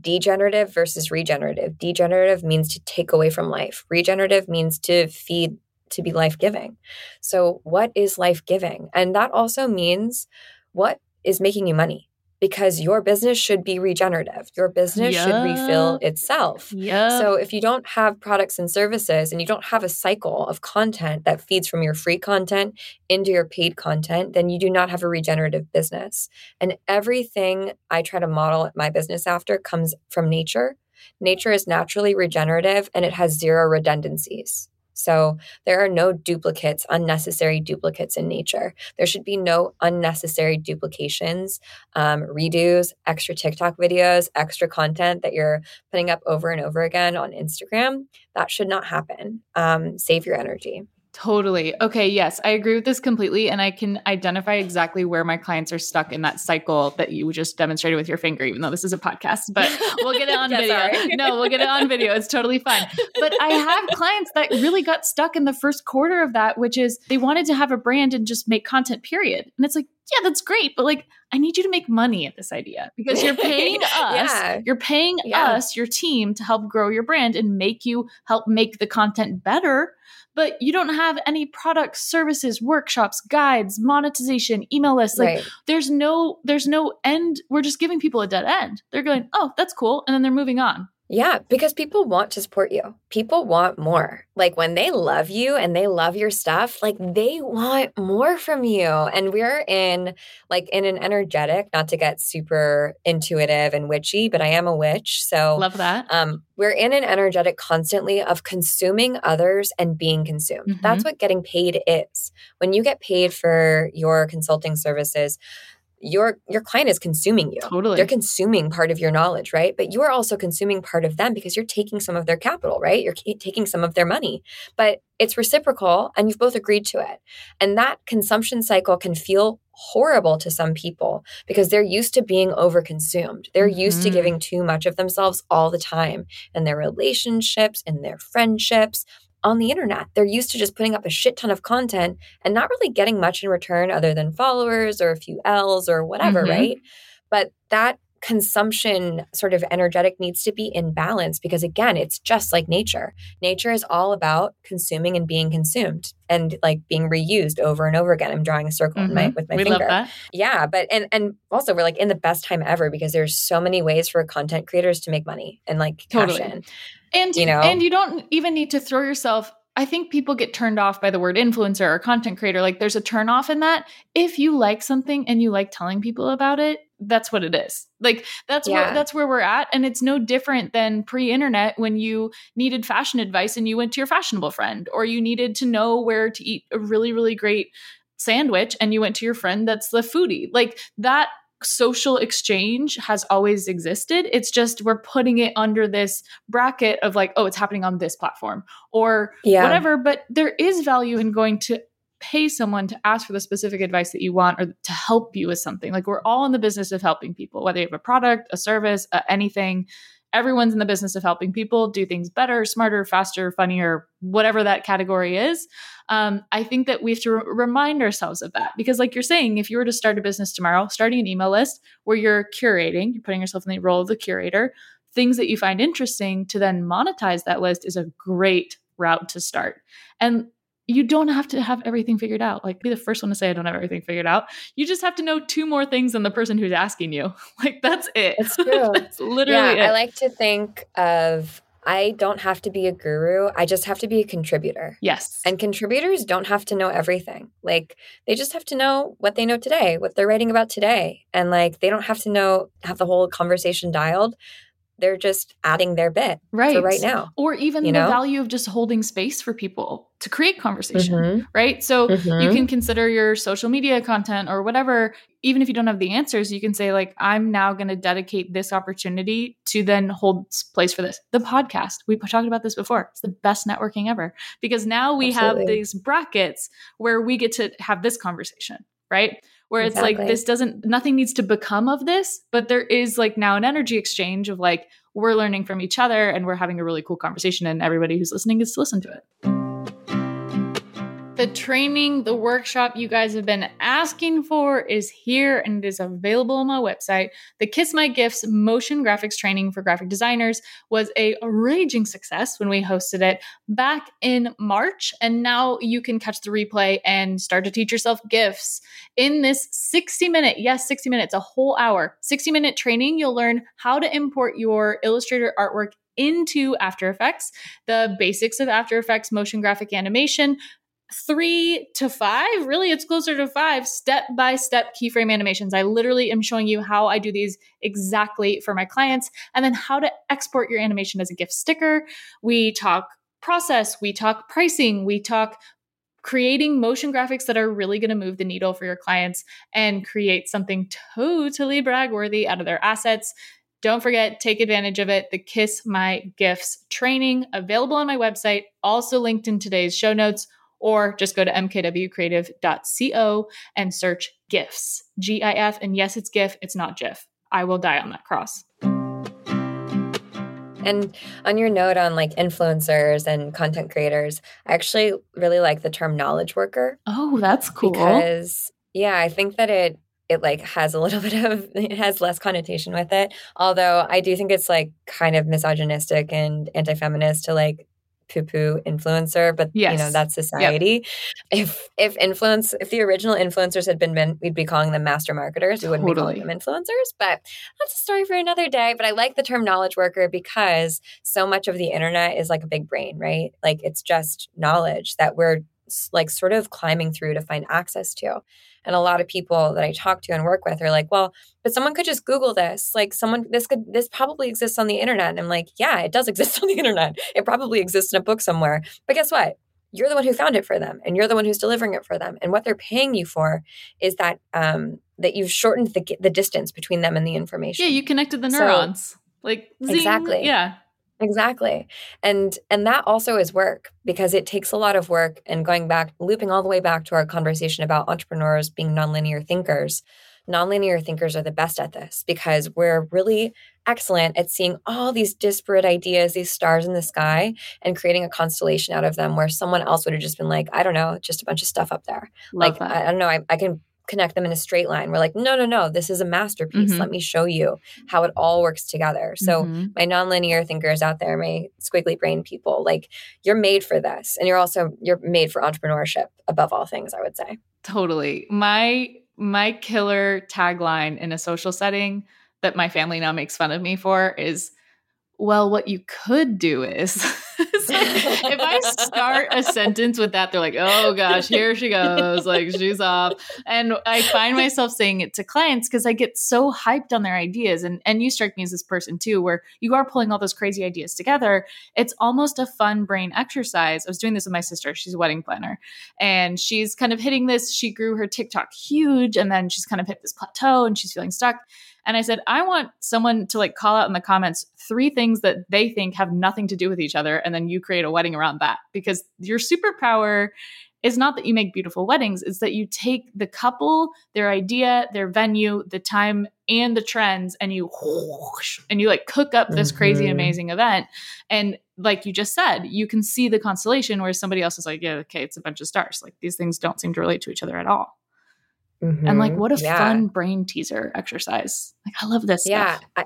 degenerative versus regenerative. Degenerative means to take away from life, regenerative means to feed, to be life giving. So, what is life giving? And that also means what is making you money because your business should be regenerative. Your business should refill itself. Yeah. So if you don't have products and services and you don't have a cycle of content that feeds from your free content into your paid content, then you do not have a regenerative business. And everything I try to model my business after comes from nature. Nature is naturally regenerative and it has zero redundancies. So there are no duplicates, unnecessary duplicates in nature. There should be no unnecessary duplications, um, redos, extra TikTok videos, extra content that you're putting up over and over again on Instagram. That should not happen. Um, save your energy. Totally. Okay. Yes, I agree with this completely. And I can identify exactly where my clients are stuck in that cycle that you just demonstrated with your finger, even though this is a podcast, but [laughs] we'll get it on [laughs] Yeah, video. sorry. No, we'll get it on video. It's totally fine. But I have clients that really got stuck in the first quarter of that, which is they wanted to have a brand and just make content, period. And it's like, yeah, that's great. But like, I need you to make money at this idea because you're paying [laughs] us. Yeah. You're paying Yeah. us, your team, to help grow your brand and make you help make the content better but you don't have any products, services, workshops, guides, monetization, email lists. Like right. there's no there's no end. We're just giving people a dead end. They're going, "Oh, that's cool." And then they're moving on. Yeah, because people want to support you. People want more. Like when they love you and they love your stuff, like they want more from you. And we're in like in an energetic, not to get super intuitive and witchy, but I am a witch. So Love that. um, we're in an energetic constantly of consuming others and being consumed. Mhm. That's what getting paid is. When you get paid for your consulting services, your your client is consuming you. Totally. They're consuming part of your knowledge, right? But you are also consuming part of them because you're taking some of their capital, right? You're taking some of their money. But it's reciprocal and you've both agreed to it. And that consumption cycle can feel horrible to some people because they're used to being overconsumed. They're used to Mhm. giving too much of themselves all the time in their relationships, in their friendships, on the internet. They're used to just putting up a shit ton of content and not really getting much in return other than followers or a few L's or whatever, Mhm. right? But that consumption sort of energetic needs to be in balance because again it's just like nature nature is all about consuming and being consumed and like being reused over and over again i'm drawing a circle in my, with my we finger love that. yeah but and and also we're like in the best time ever because there's so many ways for content creators to make money and like cash Totally. in And You know? and you don't even need to throw yourself. I think people get turned off by the word influencer or content creator. Like there's a turn off in that. If you like something and you like telling people about it, that's what it is. Like that's where that's where we're at. And it's no different than pre-internet when you needed fashion advice and you went to your fashionable friend, or you needed to know where to eat a really, really great sandwich and you went to your friend that's the foodie. Like that social exchange has always existed. It's just we're putting it under this bracket of like, oh, it's happening on this platform or Yeah. whatever. But there is value in going to pay someone to ask for the specific advice that you want or to help you with something. Like we're all in the business of helping people, whether you have a product, a service, uh, anything. Everyone's in the business of helping people do things better, smarter, faster, funnier, whatever that category is. Um, I think that we have to re- remind ourselves of that because, like you're saying, if you were to start a business tomorrow, starting an email list where you're curating, you're putting yourself in the role of the curator, things that you find interesting to then monetize that list is a great route to start. And you don't have to have everything figured out. Like, be the first one to say, I don't have everything figured out. You just have to know two more things than the person who's asking you. [laughs] Like, that's it. It's true. [laughs] that's literally yeah it. i like to think of i don't have to be a guru i just have to be a contributor yes. And contributors don't have to know everything. Like they just have to know what they know today, what they're writing about today. And like they don't have to know have the whole conversation dialed. They're just adding their bit right. for right now. Or even you the know? value of just holding space for people to create conversation, Mhm. right? So you Mhm. can consider your social media content or whatever, even if you don't have the answers, you can say, like, I'm now going to dedicate this opportunity to then hold place for this. The podcast, we talked about this before. It's the best networking ever because now we have these brackets where we get to have this conversation, right? Where it's like, this doesn't, nothing needs to become of this, but there is like now an energy exchange of like, we're learning from each other and we're having a really cool conversation, and everybody who's listening gets to listen to it the training, the workshop you guys have been asking for is here and it is available on my website. The Kiss My GIFs motion graphics training for graphic designers was a raging success when we hosted it back in March. And now you can catch the replay and start to teach yourself GIFs in this 60 minute, yes, 60 minutes, a whole hour, 60 minute training. You'll learn how to import your Illustrator artwork into After Effects, the basics of After Effects motion graphic animation, three to five, really, it's closer to five step by step keyframe animations. I literally am showing you how I do these exactly for my clients and then how to export your animation as a GIF sticker. We talk process, we talk pricing, we talk creating motion graphics that are really going to move the needle for your clients and create something totally brag worthy out of their assets. Don't forget, take advantage of it. The Kiss My GIFs training available on my website, also linked in today's show notes, or just go to mkwcreative.co and search GIFs, G I F. And yes, it's GIF, it's not GIF. I will die on that cross. And on your note on like influencers and content creators, I actually really like the term knowledge worker Oh, that's cool. because yeah, I think that it it like has a little [laughs] bit of it has less connotation with it. Although I do think it's like kind of misogynistic and anti-feminist to like poo poo influencer, but you know Yes. that's society. If if influence if the original influencers had been men, we'd be calling them master marketers. We wouldn't be calling them influencers. But that's a story for another day. But I like the term knowledge worker because so much of the internet is like a big brain, right? Like it's just knowledge that we're like sort of climbing through to find access to. And a lot of people that I talk to and work with are like, well, but someone could just Google this. Like someone, this could, this probably exists on the internet. And I'm like, yeah, it does [laughs] exist on the internet. It probably exists in a book somewhere. But guess what? You're the one who found it for them, and you're the one who's delivering it for them. And what they're paying you for is that um, that you've shortened the the distance between them and the information. Yeah, you connected the So- neurons. like zing. Exactly. Yeah. Exactly. And and that also is work because it takes a lot of work and going back looping all the way back to our conversation about entrepreneurs being nonlinear thinkers. Nonlinear thinkers are the best at this because we're really excellent at seeing all these disparate ideas, these stars in the sky, and creating a constellation out of them where someone else would have just been like, I don't know, just a bunch of stuff up there. Love like, that. I, I don't know, I, I can connect them in a straight line. We're like, no, no, no, this is a masterpiece. Mhm. Let me show you how it all works together. So Mhm. my nonlinear thinkers out there, my squiggly brain people, like you're made for this. And you're also you're made for entrepreneurship above all things, I would say. Totally. My my killer tagline in a social setting that my family now makes fun of me for is well what you could do is [laughs] if I start a sentence with that they're like oh gosh here she goes like she's off. And I find myself saying it to clients because I get so hyped on their ideas and and you strike me as this person too where you are pulling all those crazy ideas together. It's almost a fun brain exercise. I was doing this with my sister she's a wedding planner and she's kind of hitting this she grew her tiktok huge and then she's kind of hit this plateau and she's feeling stuck and i said i want someone to like call out in the comments three things that they think have nothing to do with each other and then you create a wedding around that. Because your superpower is not that you make beautiful weddings it's that you take the couple their idea their venue the time and the trends and you whoosh, and you like cook up this crazy Mhm. amazing event. And like you just said you can see the constellation where somebody else is like yeah okay it's a bunch of stars. Like these things don't seem to relate to each other at all and like what a Yeah. fun brain teaser exercise like i love this Yeah. stuff I,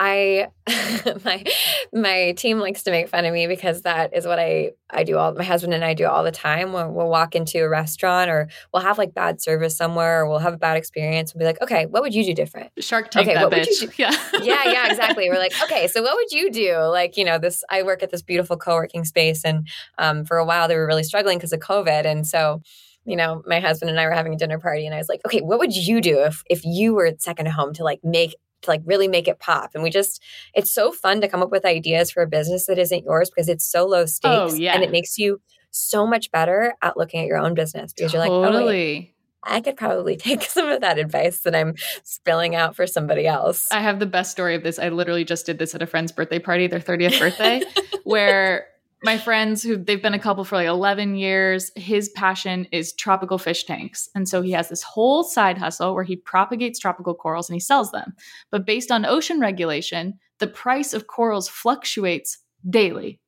I [laughs] my my team likes to make fun of me because that is what I I do all my husband and I do all the time. We'll, we'll walk into a restaurant or we'll have like bad service somewhere or we'll have a bad experience. We'll be like, okay, what would you do different? shark tank Okay, that what would you bitch yeah [laughs] yeah, yeah, exactly. We're like, okay, so what would you do? Like, you know, this I work at this beautiful co-working space and um, for a while they were really struggling because of COVID. And so, you know, my husband and I were having a dinner party and I was like, okay, what would you do if if you were second home to like make to like really make it pop? And we just it's so fun to come up with ideas for a business that isn't yours because it's so low stakes Oh, yeah. and it makes you so much better at looking at your own business because you're like, oh, wait, totally I could probably [laughs] take some of that advice that I'm spilling out for somebody else. I have the best story of this. I literally just did this at a friend's birthday party, their 30th birthday, [laughs] where my friends who they've been a couple for like 11 years, his passion is tropical fish tanks. And so he has this whole side hustle where he propagates tropical corals and he sells them. But based on ocean regulation, the price of corals fluctuates daily.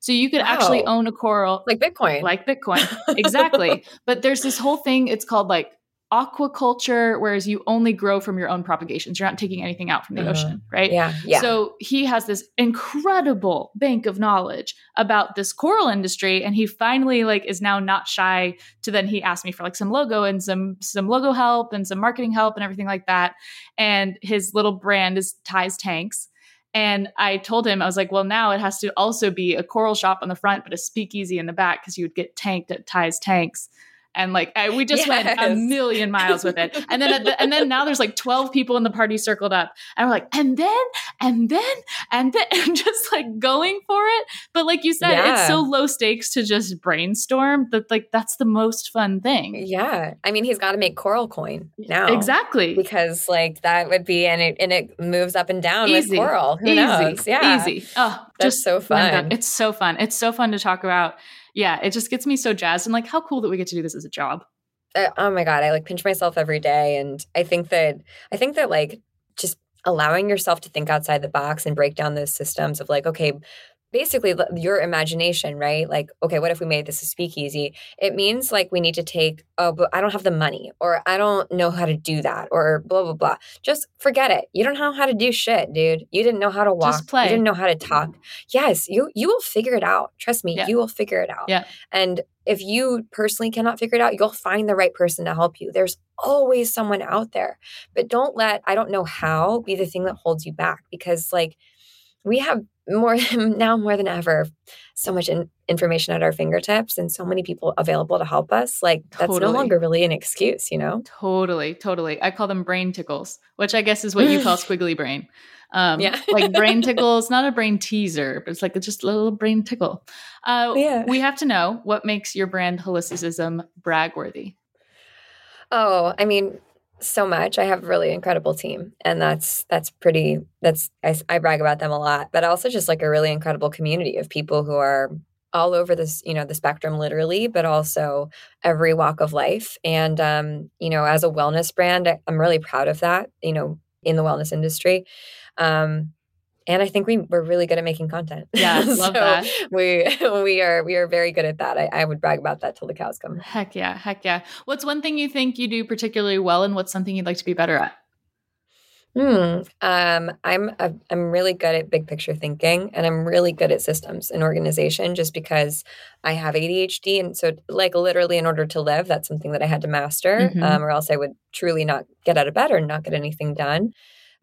So you could actually own a coral like Bitcoin. like Bitcoin. [laughs] exactly. But there's this whole thing, it's called like aquaculture, whereas you only grow from your own propagations. You're not taking anything out from the Uh-huh. ocean, right? yeah, yeah. So he has this incredible bank of knowledge about this coral industry, and he finally like is now not shy to then he asked me for like some logo and some some logo help and some marketing help and everything like that. And his little brand is Ties Tanks. And I told him, I was like, well, now it has to also be a coral shop on the front, but a speakeasy in the back because you would get tanked at Ties Tanks. And like I, we just went a million miles with it, and then at the, and then now there's like twelve people in the party circled up, and we're like, and then and then and then [laughs] and just like going for it. But like you said, it's so low stakes to just brainstorm that like that's the most fun thing. yeah. I mean, he's got to make coral coin now. Exactly. Because like that would be and it and it moves up and down Easy. with coral. Who easy. knows? Yeah. Easy. Oh, That's just so fun. It's so fun. It's so fun to talk about. Yeah, it just gets me so jazzed and like how cool that we get to do this as a job. Uh, oh my god, I like pinch myself every day and I think that I think that like just allowing yourself to think outside the box and break down those systems of like okay, basically your imagination, right? Like, okay, what if we made this a speakeasy? It means like we need to take, oh, but I don't have the money or I don't know how to do that or blah, blah, blah. Just forget it. You don't know how to do shit, dude. You didn't know how to walk. Just play. You didn't know how to talk. Yes, you you will figure it out. Trust me, Yeah. you will figure it out. Yeah. And if you personally cannot figure it out, you'll find the right person to help you. There's always someone out there. But don't let I don't know how be the thing that holds you back because like we have more [laughs] now more than ever so much in, information at our fingertips and so many people available to help us like that's Totally. no longer really an excuse you know Totally, totally. I call them brain tickles, which I guess is what you call [laughs] squiggly brain. Um, Yeah. like brain [laughs] tickles, not a brain teaser, but it's like it's just a little brain tickle. Uh, Yeah. We have to know what makes your brand holisticism brag worthy. oh i mean so much. I have a really incredible team and that's that's pretty that's I, I brag about them a lot but also just like a really incredible community of people who are all over this you know the spectrum literally but also every walk of life. And um you know as a wellness brand i'm really proud of that you know in the wellness industry. Um and I think we we're really good at making content. Yeah, [laughs] love So that. We [laughs] we are we are very good at that. I, I would brag about that till the cows come. Heck yeah, heck yeah. What's one thing you think you do particularly well, and what's something you'd like to be better at? Hmm. Um, I'm a, I'm really good at big picture thinking, and I'm really good at systems and organization. Just because I have ADHD, and so like literally, in order to live, that's something that I had to master, Mhm. um, or else I would truly not get out of bed or not get anything done.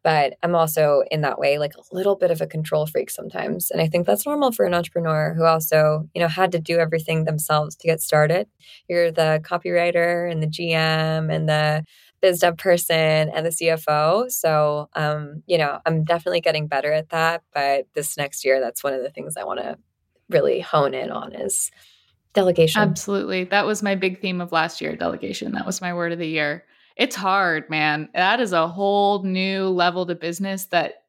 But I'm also in that way like a little bit of a control freak sometimes, and I think that's normal for an entrepreneur who also you know had to do everything themselves to get started. You're the copywriter and the GM and the biz dev person and the CFO. So, um, you know, I'm definitely getting better at that. But this next year, that's one of the things I want to really hone in on is delegation. Absolutely. That was my big theme of last year, delegation. That was my word of the year. It's hard, man. That is a whole new level to business that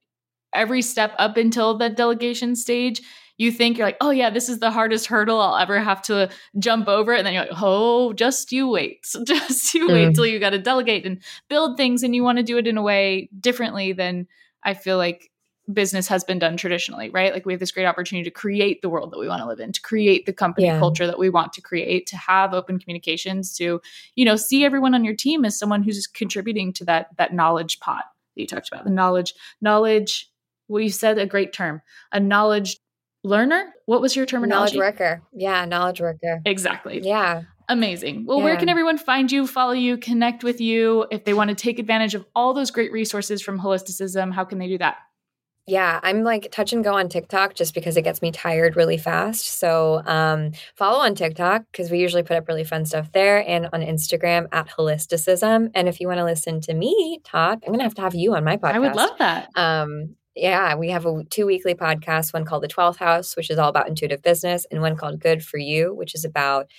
every step up until the delegation stage, you think you're like, oh, yeah, this is the hardest hurdle I'll ever have to jump over. And then you're like, oh, just you wait. [laughs] Just you wait Mm. till you got to delegate and build things. And you want to do it in a way differently than I feel like business has been done traditionally, right? Like we have this great opportunity to create the world that we want to live in, to create the company Yeah. culture that we want to create, to have open communications, to, you know, see everyone on your team as someone who's contributing to that that knowledge pot that you talked about. The knowledge, knowledge, well, you said a great term, a knowledge learner. What was your term knowledge worker. Yeah, knowledge worker. Exactly. Yeah. Amazing. Well, where can everyone find you, follow you, connect with you? If they want to take advantage of all those great resources from Holisticism, how can they do that? Yeah, I'm like touch and go on TikTok just because it gets me tired really fast. So um, follow on TikTok because we usually put up really fun stuff there and on Instagram at Holisticism. And if you want to listen to me talk, I'm going to have to have you on my podcast. I would love that. Um, yeah, we have a two weekly podcasts, one called The 12th House, which is all about intuitive business, and one called Good for You, which is about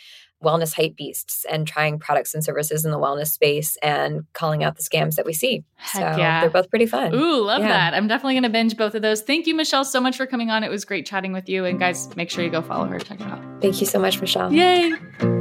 wellness hype beasts and trying products and services in the wellness space and calling out the scams that we see. Heck so yeah. they're both pretty fun. Ooh, love Yeah. that. I'm definitely going to binge both of those. Thank you, Michelle, so much for coming on. It was great chatting with you. And guys, make sure you go follow her. Check her out. Thank you so much, Michelle. Yay!